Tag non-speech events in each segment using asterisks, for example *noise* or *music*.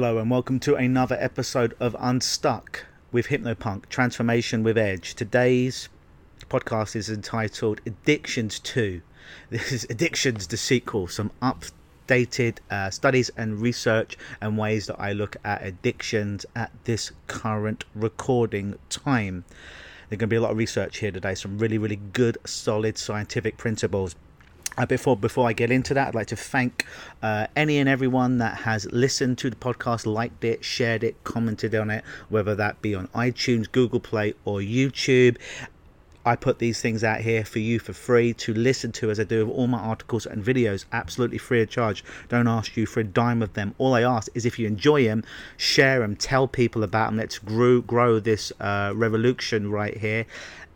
Hello, and welcome to another episode of Unstuck with Hypnopunk Transformation with Edge. Today's podcast is entitled Addictions 2. This is Addictions, the sequel, some updated uh, studies and research and ways that I look at addictions at this current recording time. There's going to be a lot of research here today, some really, really good, solid scientific principles. Uh, before before I get into that, I'd like to thank uh, any and everyone that has listened to the podcast, liked it, shared it, commented on it, whether that be on iTunes, Google Play, or YouTube. I put these things out here for you for free to listen to as I do with all my articles and videos, absolutely free of charge. Don't ask you for a dime of them. All I ask is if you enjoy them, share them, tell people about them. Let's grow grow this uh, revolution right here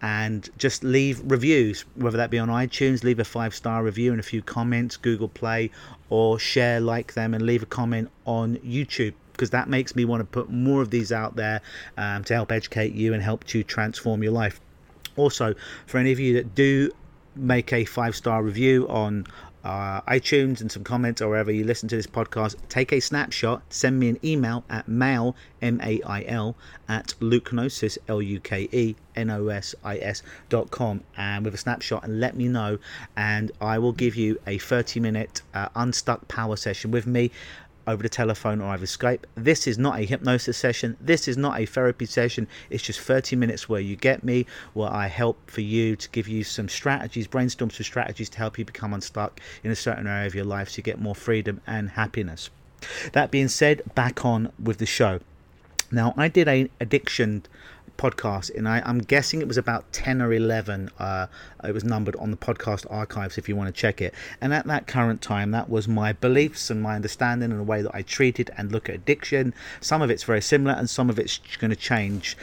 and just leave reviews, whether that be on iTunes, leave a five star review and a few comments, Google Play, or share, like them, and leave a comment on YouTube because that makes me want to put more of these out there um, to help educate you and help you transform your life. Also, for any of you that do make a five star review on uh, iTunes and some comments or wherever you listen to this podcast, take a snapshot, send me an email at mail, M A I L, at lukenosis, L U K E N O S I S dot com, and with a snapshot and let me know. And I will give you a 30 minute uh, unstuck power session with me over the telephone or over Skype. This is not a hypnosis session. This is not a therapy session. It's just 30 minutes where you get me, where I help for you to give you some strategies, brainstorm some strategies to help you become unstuck in a certain area of your life so you get more freedom and happiness. That being said, back on with the show. Now, I did a addiction podcast, and I, am guessing it was about 10 or 11. Uh, it was numbered on the podcast archives if you want to check it. And at that current time, that was my beliefs and my understanding and the way that I treated and look at addiction. Some of it's very similar, and some of it's going to change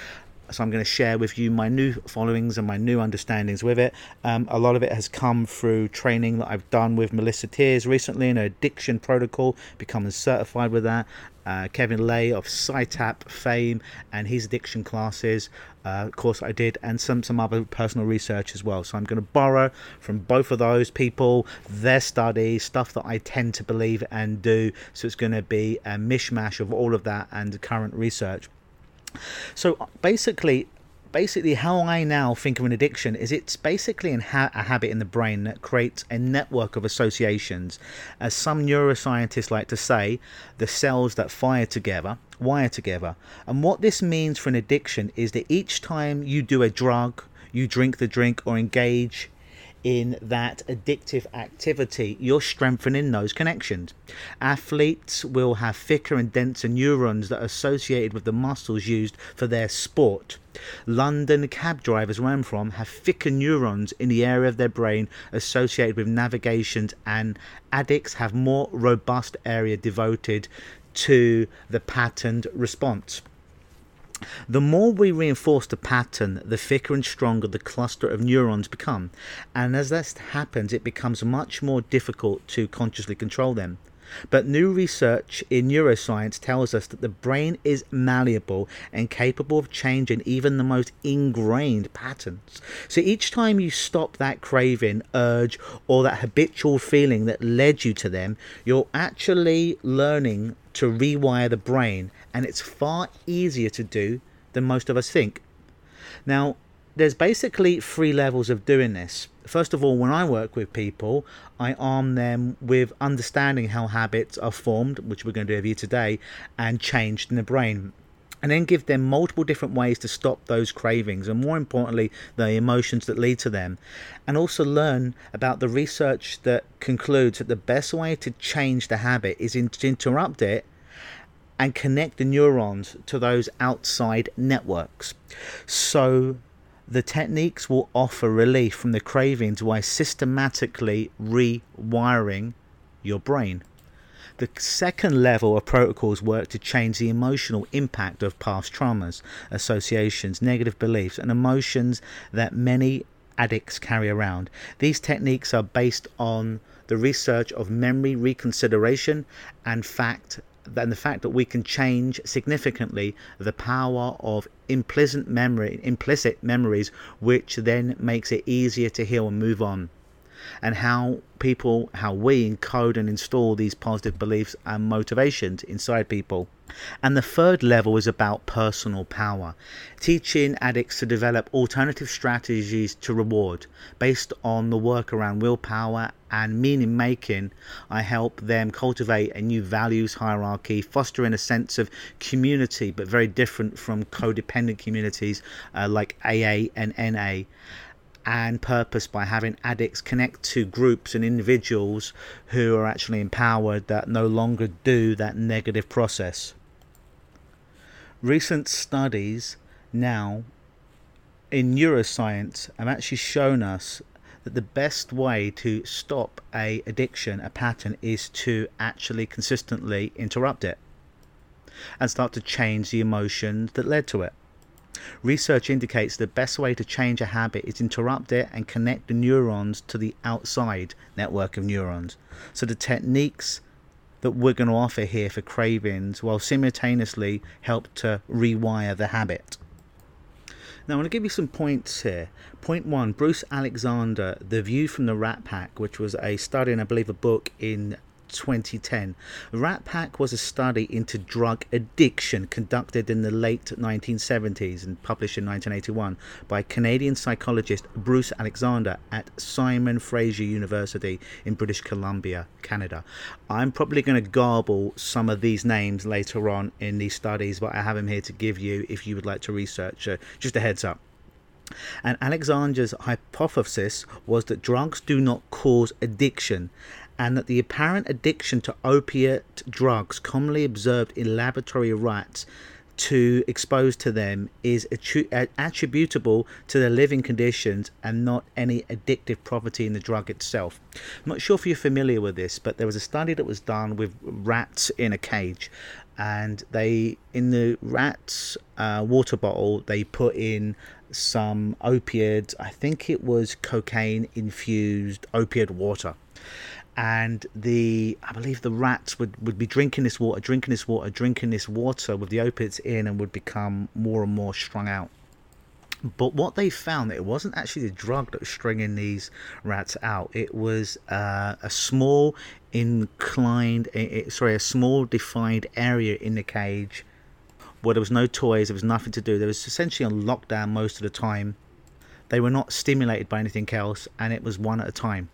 so I'm going to share with you my new followings and my new understandings with it. Um, a lot of it has come through training that I've done with Melissa Tiers recently in an addiction protocol, becoming certified with that uh, Kevin Laye of Psy-Tap fame and his addiction classes. Uh, course, I did, and some some other personal research as well. So I'm going to borrow from both of those people, their studies, stuff that I tend to believe and do. So it's going to be a mishmash of all of that and current research. So uh, basically, basically how I now think of an addiction is it's basically ha- a habit in the brain that creates a network of associations. As some neuroscientists like to say, the cells that fire together wire together. And what this means for an addiction is that each time you do a drug, you drink the drink, or engage in that addictive activity, you're strengthening those connections. Athletes will have thicker and denser neurons that are associated with the muscles used for their sport. London cab drivers where I'm from have thicker neurons in the area of their brain associated with navigation, and addicts have more robust area devoted to the patterned response. The more we reinforce the pattern, the thicker and stronger the cluster of neurons become, and as that happens, it becomes much more difficult to consciously control them. But new research in neuroscience tells us that the brain is malleable and capable of changing even the most ingrained patterns. So each time you stop that craving, urge, or that habitual feeling that led you to them, you're actually learning to rewire the brain and it's far easier to do than most of us think. Now, there's basically three levels of doing this. First of all, when I work with people, I arm them with understanding how habits are formed, which we're going to do with you today, and changed in the brain. And then give them multiple different ways to stop those cravings, and more importantly, the emotions that lead to them. And also learn about the research that concludes that the best way to change the habit is to interrupt it and connect the neurons to those outside networks. So the techniques will offer relief from the cravings by systematically rewiring your brain. The second level of protocols work to change the emotional impact of past traumas, associations, negative beliefs, and emotions that many addicts carry around. These techniques are based on the research of memory reconsideration and fact than the fact that we can change significantly the power of implicit memory implicit memories which then makes it easier to heal and move on. And how people how we encode and install these positive beliefs and motivations inside people And the third level is about personal power, teaching addicts to develop alternative strategies to reward based on the work around willpower and meaning making. I help them cultivate a new values hierarchy, fostering a sense of community, but very different from codependent communities uh, like AA and NA and purpose by having addicts connect to groups and individuals who are actually empowered that no longer do that negative process. Recent studies now in neuroscience have actually shown us that the best way to stop a addiction, a pattern, is to actually consistently interrupt it and start to change the emotions that led to it. Research indicates the best way to change a habit is interrupt it and connect the neurons to the outside network of neurons. So the techniques that we're going to offer here for cravings will simultaneously help to rewire the habit. Now, I want to give you some points here. Point one Bruce Alexander, The View from the Rat Park, which was a study and I believe a book in 2010. Rat Park was a study into drug addiction conducted in the late 1970s and published in 1981 by Canadian psychologist Bruce Alexander at Simon Fraser University in British Columbia, Canada. I'm probably going to garble some of these names later on in these studies, but I have them here to give you if you would like to research. Uh, just a heads up. And Alexander's hypothesis was that drugs do not cause addiction and that the apparent addiction to opiate drugs commonly observed in laboratory rats to exposed to them is attributable to the living conditions and not any addictive property in the drug itself. I'm not sure if you're familiar with this, but there was a study that was done with rats in a cage, and they in the rats uh, water bottle they put in some opiate. I think it was cocaine infused opiate water and the I believe the rats would, would be drinking this water, drinking this water, drinking this water with the opiates in, and would become more and more strung out. But what they found, that it wasn't actually the drug that was stringing these rats out. It was uh, a small inclined, sorry, a small defined area in the cage where there was no toys, there was nothing to do. There was essentially on lockdown most of the time. They were not stimulated by anything else, and it was one at a time.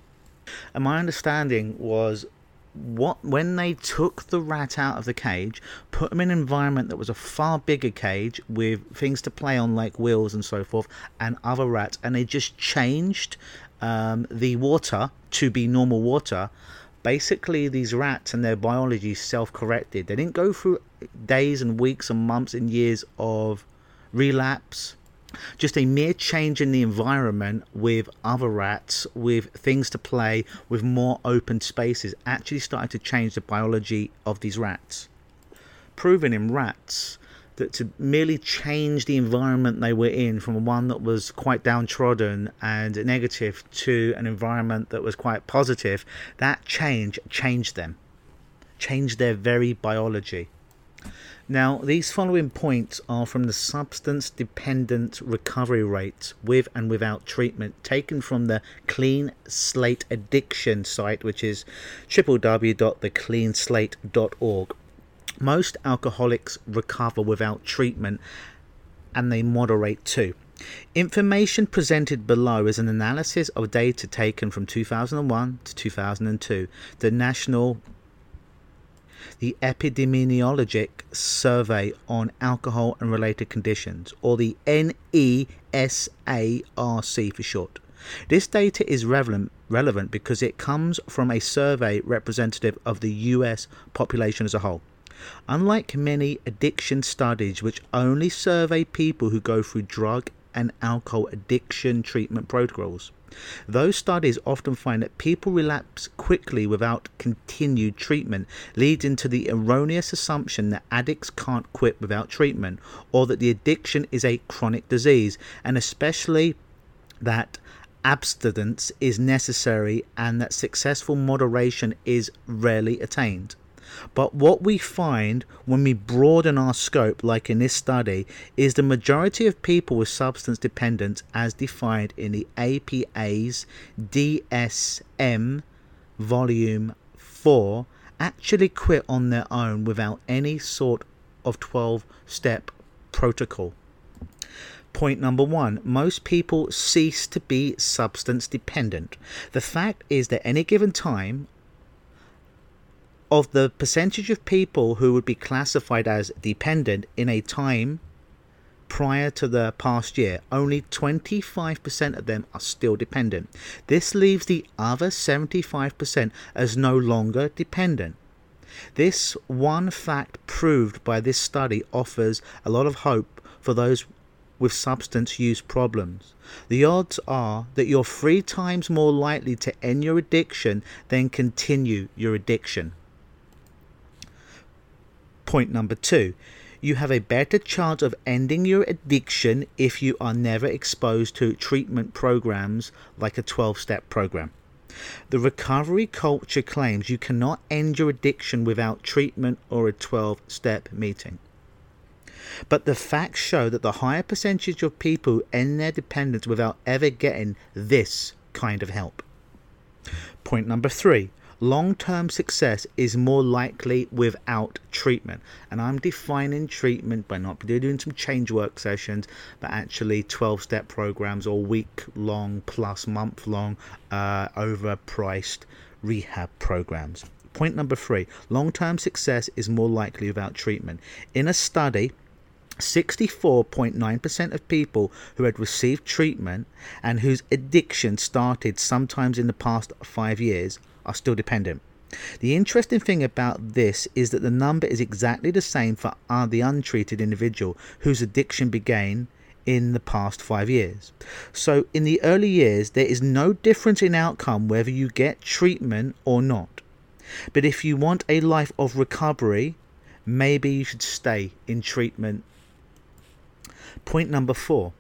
And my understanding was what when they took the rat out of the cage, put them in an environment that was a far bigger cage with things to play on like wheels and so forth, and other rats, and they just changed um, the water to be normal water. Basically, these rats and their biology self-corrected. They didn't go through days and weeks and months and years of relapse just a mere change in the environment with other rats, with things to play, with more open spaces, actually started to change the biology of these rats. Proven in rats that to merely change the environment they were in from one that was quite downtrodden and negative to an environment that was quite positive, that change changed them, changed their very biology. Now, these following points are from the substance dependent recovery rates with and without treatment taken from the Clean Slate Addiction site, which is www.thecleanslate.org. Most alcoholics recover without treatment and they moderate too. Information presented below is an analysis of data taken from 2001 to 2002, the National the Epidemiologic Survey on Alcohol and Related Conditions, or the NESARC for short. This data is relevant, relevant because it comes from a survey representative of the US population as a whole. Unlike many addiction studies, which only survey people who go through drug and alcohol addiction treatment protocols, those studies often find that people relapse quickly without continued treatment, leading to the erroneous assumption that addicts can't quit without treatment, or that the addiction is a chronic disease, and especially that abstinence is necessary and that successful moderation is rarely attained. But what we find when we broaden our scope, like in this study, is the majority of people with substance dependence, as defined in the APA's DSM Volume 4, actually quit on their own without any sort of 12 step protocol. Point number one most people cease to be substance dependent. The fact is that any given time, of the percentage of people who would be classified as dependent in a time prior to the past year, only 25% of them are still dependent. This leaves the other 75% as no longer dependent. This one fact proved by this study offers a lot of hope for those with substance use problems. The odds are that you're three times more likely to end your addiction than continue your addiction. Point number two you have a better chance of ending your addiction if you are never exposed to treatment programs like a 12 step program. The recovery culture claims you cannot end your addiction without treatment or a 12 step meeting. But the facts show that the higher percentage of people end their dependence without ever getting this kind of help. Point number three long term success is more likely without treatment. And I'm defining treatment by not doing some change work sessions, but actually 12 step programs or week long plus month long uh, overpriced rehab programs. Point number three long term success is more likely without treatment. In a study, 64.9% of people who had received treatment and whose addiction started sometimes in the past five years are still dependent. The interesting thing about this is that the number is exactly the same for uh, the untreated individual whose addiction began in the past five years. So, in the early years, there is no difference in outcome whether you get treatment or not. But if you want a life of recovery, maybe you should stay in treatment. Point number four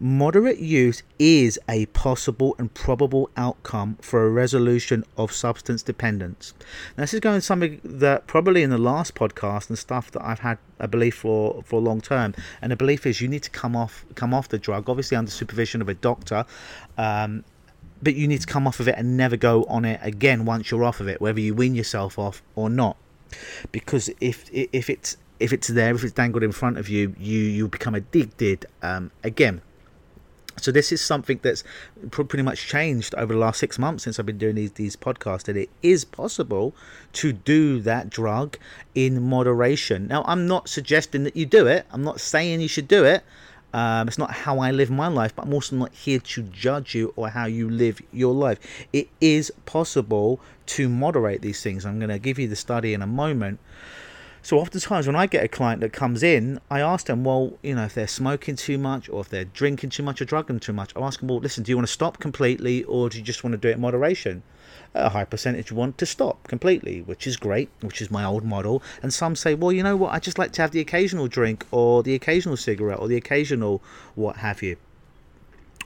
Moderate use is a possible and probable outcome for a resolution of substance dependence. Now, this is going to something that probably in the last podcast and stuff that I've had a belief for for long term, and the belief is you need to come off come off the drug, obviously under supervision of a doctor. Um, but you need to come off of it and never go on it again once you're off of it, whether you wean yourself off or not. Because if if it's if it's there, if it's dangled in front of you, you you become addicted um, again. So this is something that's pretty much changed over the last six months since I've been doing these these podcasts. And it is possible to do that drug in moderation. Now, I'm not suggesting that you do it. I'm not saying you should do it. Um, it's not how I live my life, but I'm also not here to judge you or how you live your life. It is possible to moderate these things. I'm going to give you the study in a moment. So oftentimes when I get a client that comes in, I ask them, well, you know, if they're smoking too much or if they're drinking too much or drugging too much, I ask them, well, listen, do you want to stop completely or do you just want to do it in moderation? A high percentage want to stop completely, which is great, which is my old model. And some say, well, you know what, I just like to have the occasional drink or the occasional cigarette or the occasional what have you,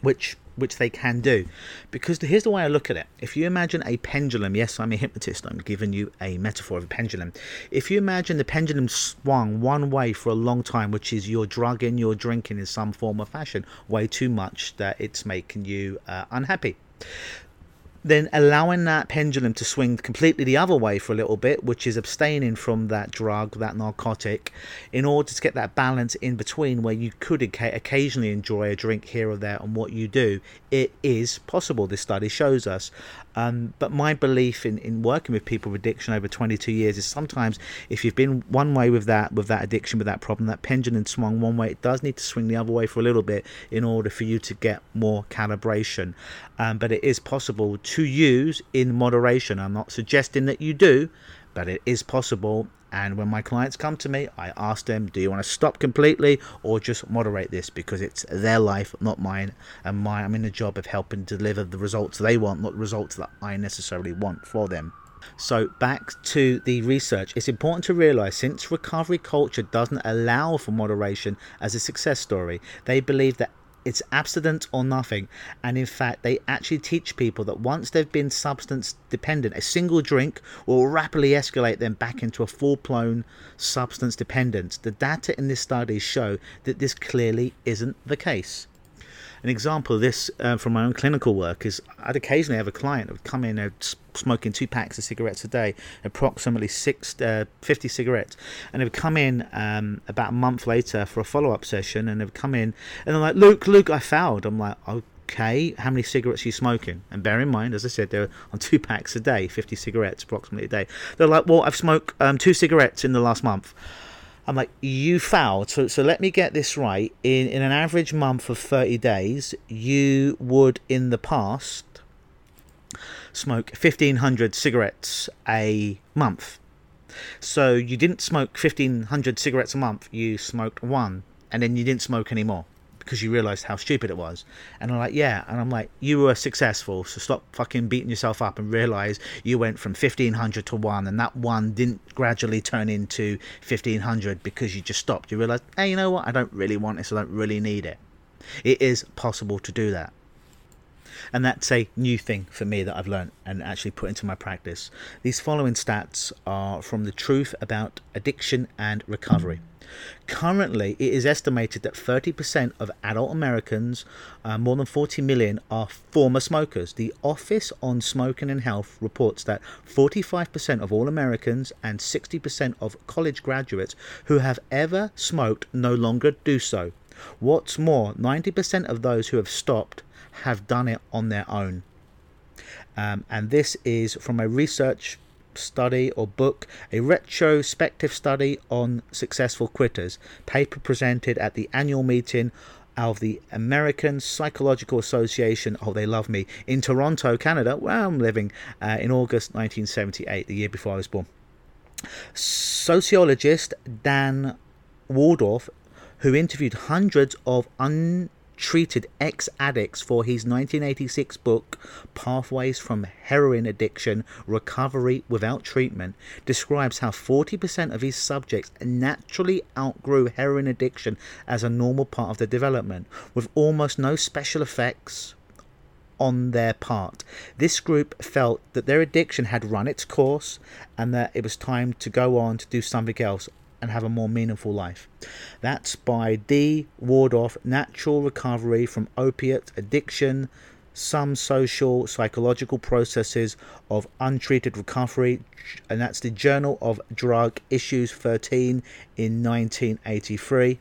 which which they can do. Because here's the way I look at it. If you imagine a pendulum, yes, I'm a hypnotist, I'm giving you a metaphor of a pendulum. If you imagine the pendulum swung one way for a long time, which is you're drugging, you're drinking in some form or fashion, way too much that it's making you uh, unhappy then allowing that pendulum to swing completely the other way for a little bit, which is abstaining from that drug, that narcotic, in order to get that balance in between where you could occasionally enjoy a drink here or there on what you do. It is possible, this study shows us. Um, but my belief in, in working with people with addiction over 22 years is sometimes if you've been one way with that with that addiction with that problem that pendulum swung one way it does need to swing the other way for a little bit in order for you to get more calibration. Um, but it is possible to use in moderation. I'm not suggesting that you do but it is possible and when my clients come to me, I ask them, do you want to stop completely or just moderate this because it's their life, not mine. And my, I'm in the job of helping deliver the results they want, not the results that I necessarily want for them. So, back to the research, it's important to realize since recovery culture doesn't allow for moderation as a success story, they believe that it's abstinence or nothing. And in fact, they actually teach people that once they've been substance dependent, a single drink will rapidly escalate them back into a full blown substance dependence. The data in this study show that this clearly isn't the case. An example of this uh, from my own clinical work is I'd occasionally have a client who would come in and smoking two packs of cigarettes a day, approximately six, uh, 50 cigarettes. And they would come in um, about a month later for a follow up session and they would come in and they're like, Luke, Luke, I failed. I'm like, okay, how many cigarettes are you smoking? And bear in mind, as I said, they're on two packs a day, 50 cigarettes approximately a day. They're like, well, I've smoked um, two cigarettes in the last month. I'm like, you fouled. So, so let me get this right. In in an average month of 30 days, you would in the past smoke 1500 cigarettes a month. So you didn't smoke 1500 cigarettes a month. You smoked one, and then you didn't smoke anymore because you realized how stupid it was. And I'm like, yeah. And I'm like, you were successful, so stop fucking beating yourself up and realize you went from 1500 to one, and that one didn't gradually turn into 1500 because you just stopped. You realize, hey, you know what? I don't really want this. I don't really need it. It is possible to do that. And that's a new thing for me that I've learned and actually put into my practice. These following stats are from the truth about addiction and recovery. Currently, it is estimated that 30% of adult Americans, uh, more than 40 million, are former smokers. The Office on Smoking and Health reports that 45% of all Americans and 60% of college graduates who have ever smoked no longer do so. What's more, 90% of those who have stopped have done it on their own. Um, and this is from a research study or book, a retrospective study on successful quitters, paper presented at the annual meeting of the American Psychological Association, oh, they love me, in Toronto, Canada, where I'm living, uh, in August 1978, the year before I was born. Sociologist Dan Waldorf, who interviewed hundreds of un treated ex addicts for his 1986 book, Pathways from Heroin Addiction Recovery Without Treatment, describes how 40% of his subjects naturally outgrew heroin addiction as a normal part of their development, with almost no special effects on their part. This group felt that their addiction had run its course and that it was time to go on to do something else and have a more meaningful life. That's by D. Waldorf, Natural Recovery from Opiate Addiction, Some Social Psychological Processes of Untreated Recovery, and that's the Journal of Drug Issues 13 in 1983.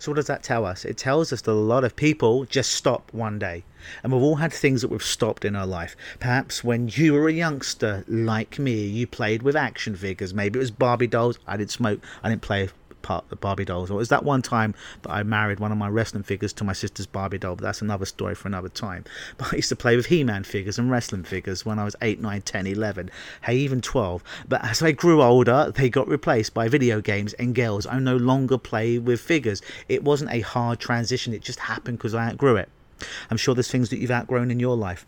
So, what does that tell us? It tells us that a lot of people just stop one day. And we've all had things that we've stopped in our life. Perhaps when you were a youngster, like me, you played with action figures. Maybe it was Barbie dolls. I didn't smoke. I didn't play part the Barbie dolls. Or it was that one time that I married one of my wrestling figures to my sister's Barbie doll, but that's another story for another time. *laughs* But I used to play with He-Man figures and wrestling figures when I was 8, 9, 10, 11, hey, even 12. But as I grew older, they got replaced by video games and girls. I no longer play with figures. It wasn't a hard transition, it just happened because I outgrew it. I'm sure there's things that you've outgrown in your life.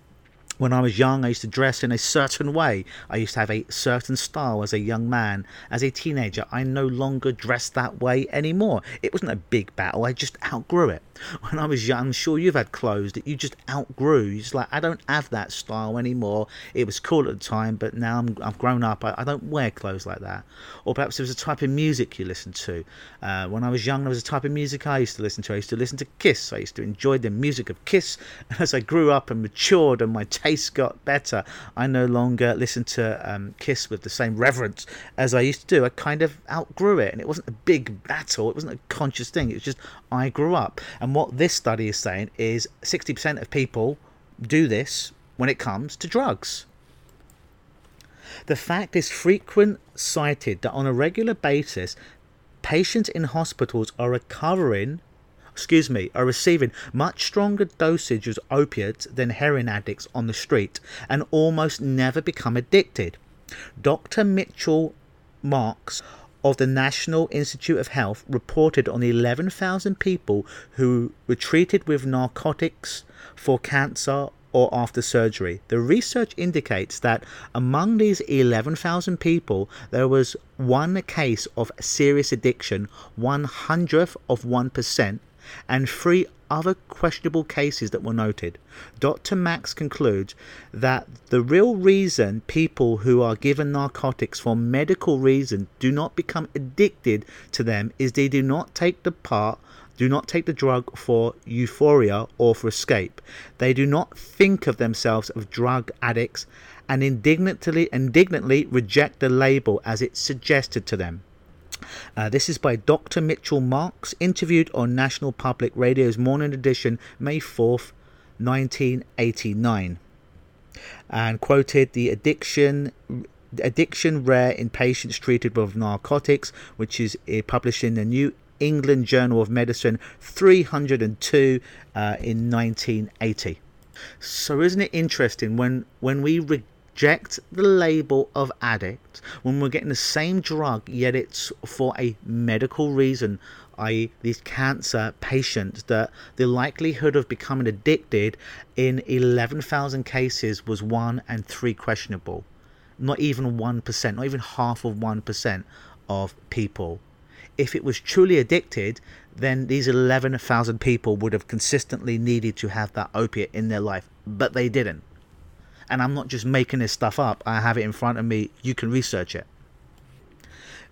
When I was young, I used to dress in a certain way. I used to have a certain style as a young man. As a teenager, I no longer dress that way anymore. It wasn't a big battle, I just outgrew it. When I was young, I'm sure you've had clothes that you just outgrew. Just like, I don't have that style anymore. It was cool at the time, but now I'm, I've grown up. I, I don't wear clothes like that. Or perhaps there was a type of music you listened to. Uh, when I was young, there was a type of music I used to listen to. I used to listen to Kiss. I used to enjoy the music of Kiss. And *laughs* as I grew up and matured and my taste got better, I no longer listened to um, Kiss with the same reverence as I used to do. I kind of outgrew it, and it wasn't a big battle. It wasn't a conscious thing. It was just I grew up. And what this study is saying is 60% of people do this when it comes to drugs. The fact is frequent cited that on a regular basis, patients in hospitals are recovering excuse me, are receiving much stronger dosages of opiates than heroin addicts on the street and almost never become addicted. Dr. Mitchell Max of the National Institute of Health reported on 11,000 people who were treated with narcotics for cancer or after surgery. The research indicates that among these 11,000 people, there was one case of serious addiction, one hundredth of 1%, and three other questionable cases that were noted. Dr. Max concludes that the real reason people who are given narcotics for medical reasons do not become addicted to them is they do not take the part do not take the drug for euphoria or for escape. They do not think of themselves as drug addicts and indignantly, indignantly reject the label as it's suggested to them. Uh, this is by Dr. Mitchell Max, interviewed on National Public Radio's Morning Edition, May 4th, 1989, and quoted the addiction addiction rare in patients treated with narcotics, which is uh, published in the New England Journal of Medicine 302 uh, in 1980. So isn't it interesting when when we reject the label of addict when we're getting the same drug yet it's for a medical reason i.e. these cancer patients that the likelihood of becoming addicted in 11,000 cases was 1 and 3 questionable not even 1% not even half of 1% of people if it was truly addicted then these 11,000 people would have consistently needed to have that opiate in their life but they didn't and I'm not just making this stuff up, I have it in front of me. You can research it.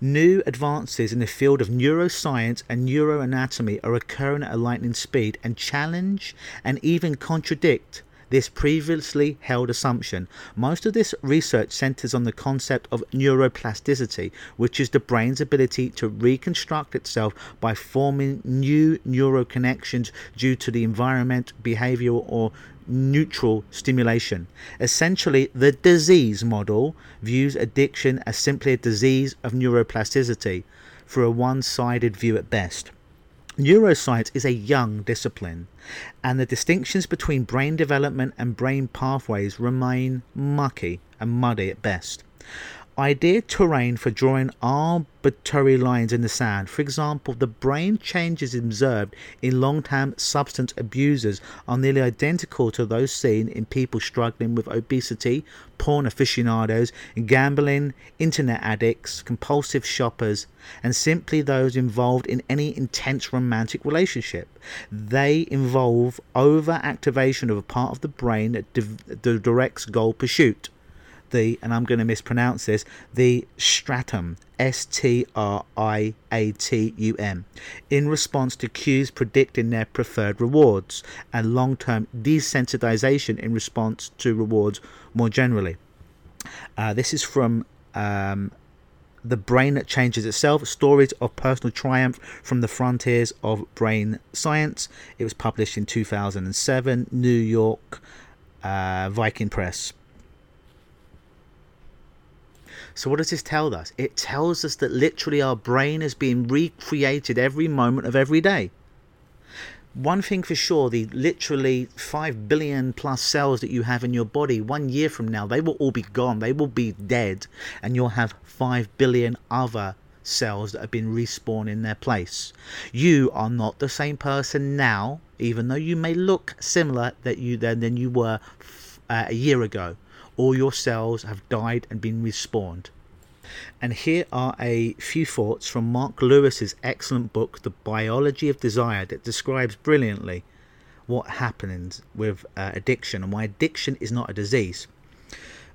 New advances in the field of neuroscience and neuroanatomy are occurring at a lightning speed and challenge and even contradict this previously held assumption. Most of this research centers on the concept of neuroplasticity, which is the brain's ability to reconstruct itself by forming new neural connections due to the environment, behavioral, or neutral stimulation. Essentially, the disease model views addiction as simply a disease of neuroplasticity for a one sided view at best. Neuroscience is a young discipline, and the distinctions between brain development and brain pathways remain mucky and muddy at best ideal terrain for drawing arbitrary lines in the sand. For example, the brain changes observed in long term substance abusers are nearly identical to those seen in people struggling with obesity, porn aficionados, gambling, internet addicts, compulsive shoppers, and simply those involved in any intense romantic relationship. They involve overactivation of a part of the brain that directs goal pursuit the, and I'm going to mispronounce this, the stratum, S T R I A T U M, in response to cues predicting their preferred rewards, and long term desensitization in response to rewards more generally. Uh, this is from um, The Brain That Changes Itself Stories of Personal Triumph from the Frontiers of Brain Science. It was published in 2007, New York uh, Viking Press. So, what does this tell us? It tells us that literally our brain is being recreated every moment of every day. One thing for sure the literally 5 billion plus cells that you have in your body, one year from now, they will all be gone. They will be dead. And you'll have 5 billion other cells that have been respawned in their place. You are not the same person now, even though you may look similar that you than, than you were uh, a year ago all your cells have died and been respawned. And here are a few thoughts from Marc Lewis's excellent book, The Biology of Desire, that describes brilliantly what happens with uh, addiction and why addiction is not a disease.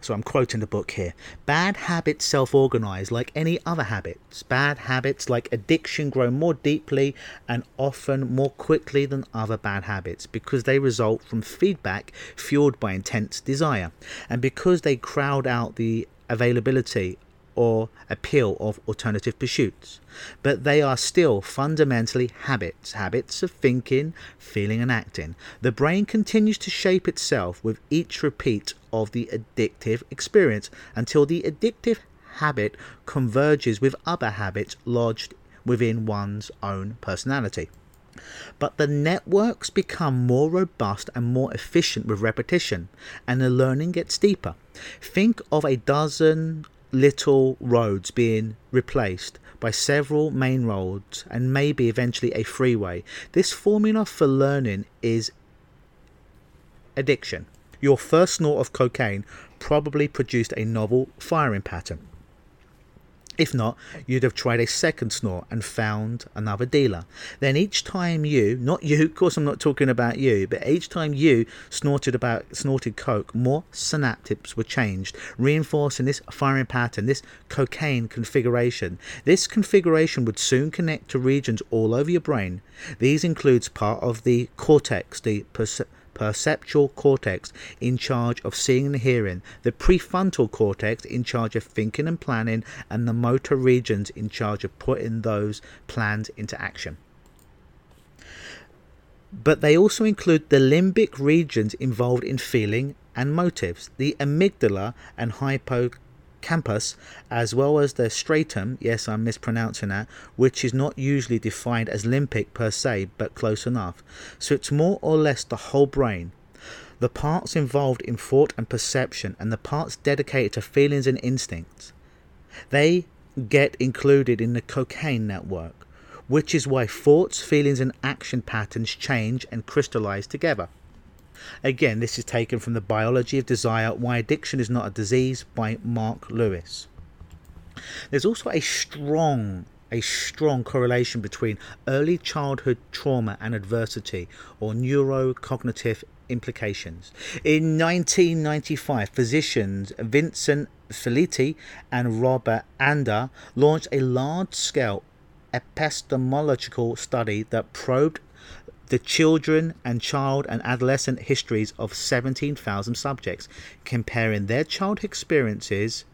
So I'm quoting the book here. Bad habits self organize like any other habits. Bad habits like addiction grow more deeply and often more quickly than other bad habits because they result from feedback fueled by intense desire and because they crowd out the availability or appeal of alternative pursuits, but they are still fundamentally habits, habits of thinking, feeling, and acting. The brain continues to shape itself with each repeat of the addictive experience until the addictive habit converges with other habits lodged within one's own personality. But the networks become more robust and more efficient with repetition, and the learning gets deeper. Think of a dozen little roads being replaced by several main roads and maybe eventually a freeway. This formula for learning is addiction. Your first snort of cocaine probably produced a novel firing pattern. If not, you'd have tried a second snort and found another dealer. Then each time you, not you, of course I'm not talking about you, but each time you snorted about snorted coke, more synapses were changed, reinforcing this firing pattern, this cocaine configuration. This configuration would soon connect to regions all over your brain. These includes part of the cortex, the perce- perceptual cortex in charge of seeing and hearing, the prefrontal cortex in charge of thinking and planning, and the motor regions in charge of putting those plans into action. But they also include the limbic regions involved in feeling and motives, the amygdala and hippocampus campus, as well as the stratum, yes, I'm mispronouncing that, which is not usually defined as limbic per se, but close enough. So it's more or less the whole brain. The parts involved in thought and perception, and the parts dedicated to feelings and instincts. They get included in the cocaine network, which is why thoughts, feelings, and action patterns change and crystallize together. Again, this is taken from The Biology of Desire Why Addiction is Not a Disease by Marc Lewis. There's also a strong a strong correlation between early childhood trauma and adversity or neurocognitive implications. In 1995, physicians Vincent Felitti and Robert Anda launched a large scale epistemological study that probed the children and child and adolescent histories of 17,000 subjects, comparing their child experiences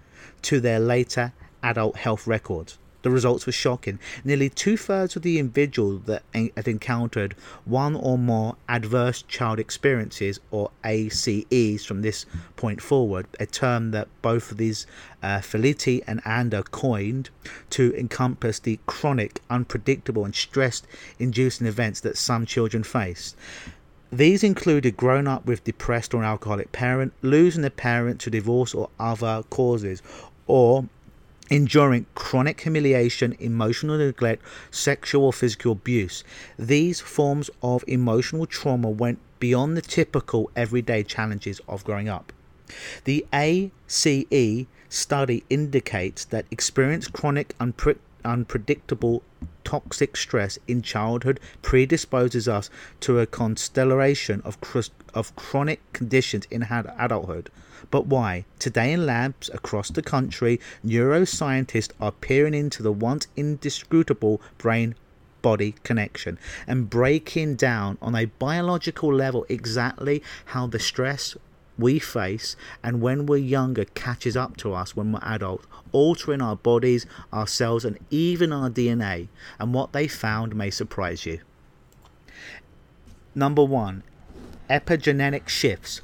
to their later adult health records. The results were shocking. Nearly two thirds of the individuals that had encountered one or more adverse child experiences, or ACEs, from this point forward, a term that both of these uh, Felitti and Anda coined to encompass the chronic, unpredictable, and stress inducing events that some children face. These included growing up with depressed or alcoholic parent, losing a parent to divorce or other causes, or enduring chronic humiliation, emotional neglect, sexual or physical abuse. These forms of emotional trauma went beyond the typical everyday challenges of growing up. The ACE study indicates that experienced chronic unpre- unpredictable toxic stress in childhood predisposes us to a constellation of, cr- of chronic conditions in adulthood. But why? Today, in labs across the country, neuroscientists are peering into the once indisputable brain body connection and breaking down on a biological level exactly how the stress we face and when we're younger catches up to us when we're adult, altering our bodies, our cells, and even our DNA. And what they found may surprise you. Number one, epigenetic shifts.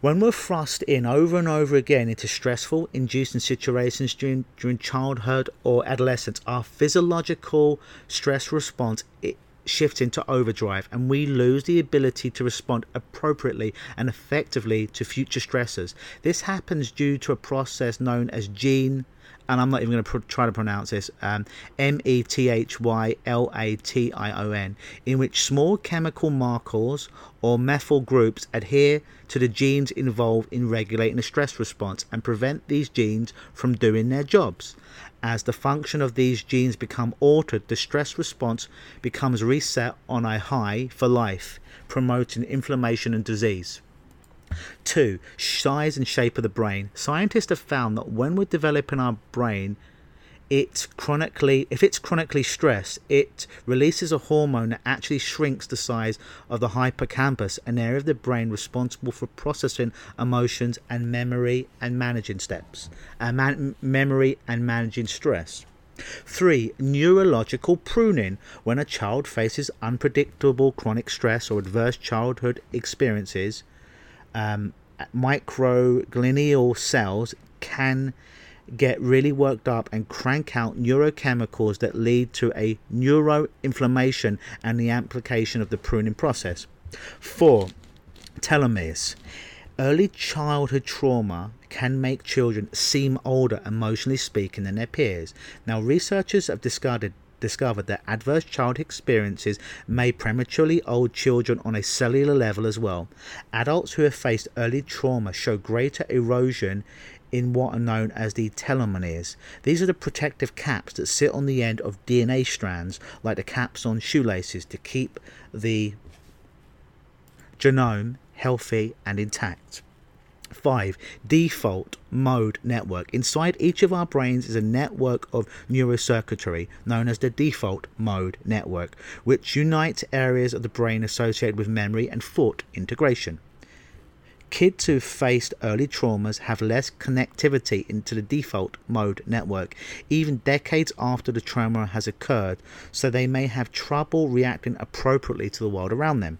When we're thrust in over and over again into stressful, inducing situations during, during childhood or adolescence, our physiological stress response shifts into overdrive and we lose the ability to respond appropriately and effectively to future stressors. This happens due to a process known as gene and I'm not even going to try to pronounce this, um, M E T H Y L A T I O N, in which small chemical markers or methyl groups adhere to the genes involved in regulating the stress response and prevent these genes from doing their jobs. As the function of these genes become altered, the stress response becomes reset on a high for life, promoting inflammation and disease. Two, size and shape of the brain. Scientists have found that when we're developing our brain, it chronically if it's chronically stressed it releases a hormone that actually shrinks the size of the hippocampus an area of the brain responsible for processing emotions and memory and managing steps and man- memory and managing stress Three, neurological pruning. When a child faces unpredictable chronic stress or adverse childhood experiences, um, microglial cells can get really worked up and crank out neurochemicals that lead to a neuroinflammation and the application of the pruning process. Four, telomeres. Early childhood trauma can make children seem older, emotionally speaking, than their peers. Now, researchers have discovered discovered that adverse child experiences may prematurely old children on a cellular level as well. Adults who have faced early trauma show greater erosion in what are known as the telomeres. These are the protective caps that sit on the end of DNA strands, like the caps on shoelaces, to keep the genome healthy and intact. 5. Default mode network. Inside each of our brains is a network of neurocircuitry known as the default mode network, which unites areas of the brain associated with memory and thought integration. Kids who've faced early traumas have less connectivity into the default mode network, even decades after the trauma has occurred, so they may have trouble reacting appropriately to the world around them.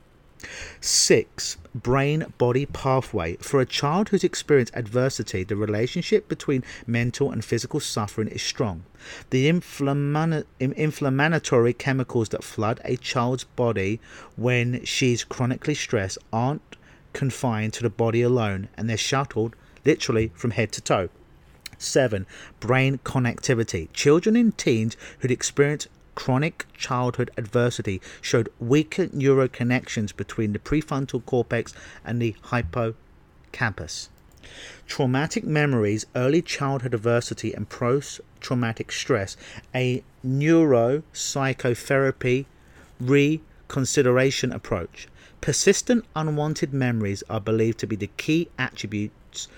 Six, brain body pathway. For a child who's experienced adversity, the relationship between mental and physical suffering is strong. The inflammatory chemicals that flood a child's body when she's chronically stressed aren't confined to the body alone and they're shuttled literally from head to toe. 7. Brain connectivity. Children and teens who'd experienced chronic childhood adversity showed weaker neural connections between the prefrontal cortex and the hippocampus. Traumatic memories, early childhood adversity, and post traumatic stress, a neuropsychotherapy reconsolidation approach. Persistent unwanted memories are believed to be the key attributes,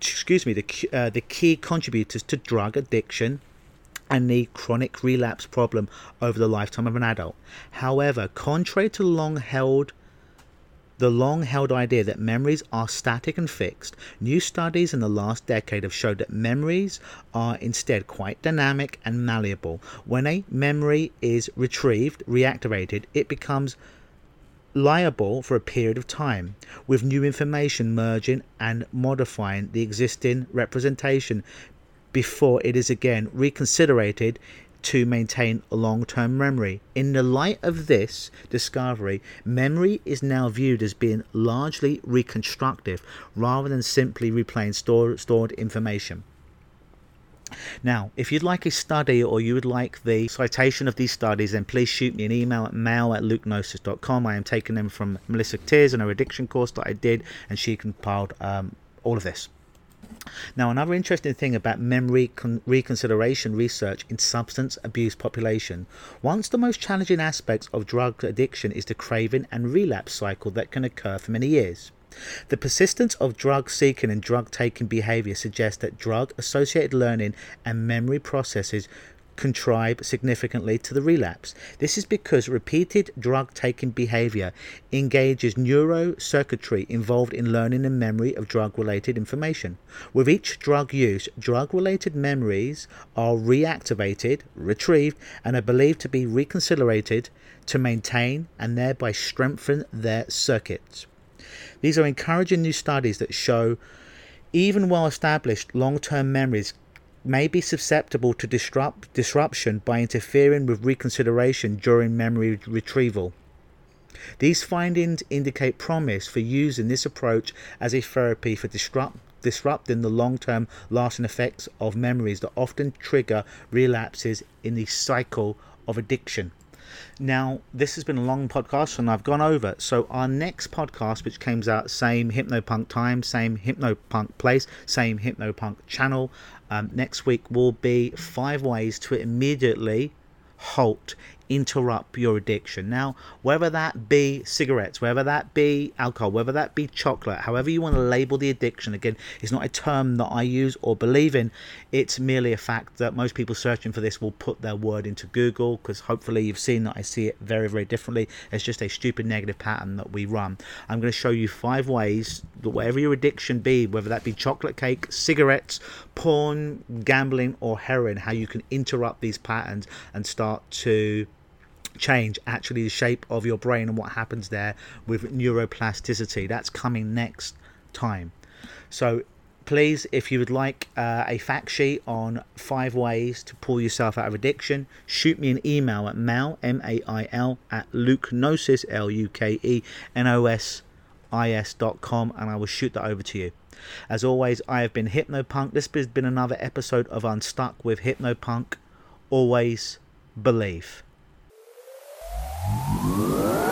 excuse me, the, uh, the key contributors to drug addiction and the chronic relapse problem over the lifetime of an adult. However, contrary to long held the long held idea that memories are static and fixed, new studies in the last decade have showed that memories are instead quite dynamic and malleable. When a memory is retrieved, reactivated, it becomes labile for a period of time, with new information merging and modifying the existing representation before it is again reconsolidated to maintain long term memory. In the light of this discovery, memory is now viewed as being largely reconstructive rather than simply replaying store, stored information. Now, if you'd like a study or you would like the citation of these studies, then please shoot me an email at mail at lukenosis.com. I am taking them from Melissa Tiers and her addiction course that I did, and she compiled um, all of this. Now, another interesting thing about memory con- reconsolidation research in substance abuse population, once the most challenging aspects of drug addiction is the craving and relapse cycle that can occur for many years. The persistence of drug seeking and drug taking behavior suggests that drug associated learning and memory processes contribute significantly to the relapse. This is because repeated drug taking behavior engages neurocircuitry involved in learning and memory of drug related information. With each drug use, drug related memories are reactivated, retrieved, and are believed to be reconsolidated to maintain and thereby strengthen their circuits. These are encouraging new studies that show even well established long term memories may be susceptible to disrupt, disruption by interfering with reconsolidation during memory retrieval. These findings indicate promise for using this approach as a therapy for disrupt, disrupting the long term lasting effects of memories that often trigger relapses in the cycle of addiction. Now, this has been a long podcast and I've gone over. So, our next podcast, which comes out same Hypnopunk time, same Hypnopunk place, same Hypnopunk channel, um, next week will be five ways to immediately halt interrupt your addiction. Now, whether that be cigarettes, whether that be alcohol, whether that be chocolate, however you want to label the addiction, again, it's not a term that I use or believe in. It's merely a fact that most people searching for this will put their word into Google because hopefully you've seen that I see it very, very differently. It's just a stupid negative pattern that we run. I'm going to show you five ways that whatever your addiction be, whether that be chocolate cake, cigarettes, porn, gambling, or heroin, how you can interrupt these patterns and start to change actually the shape of your brain and what happens there with neuroplasticity. That's coming next time. So please, if you would like uh, a fact sheet on five ways to pull yourself out of addiction, shoot me an email at mail, M-A-I-L, at lukenosis, L-U-K-E-N-O-S-I-S dot com, and I will shoot that over to you. As always, I have been Hypnopunk. This has been another episode of Unstuck with Hypnopunk. Always belief. Whoa.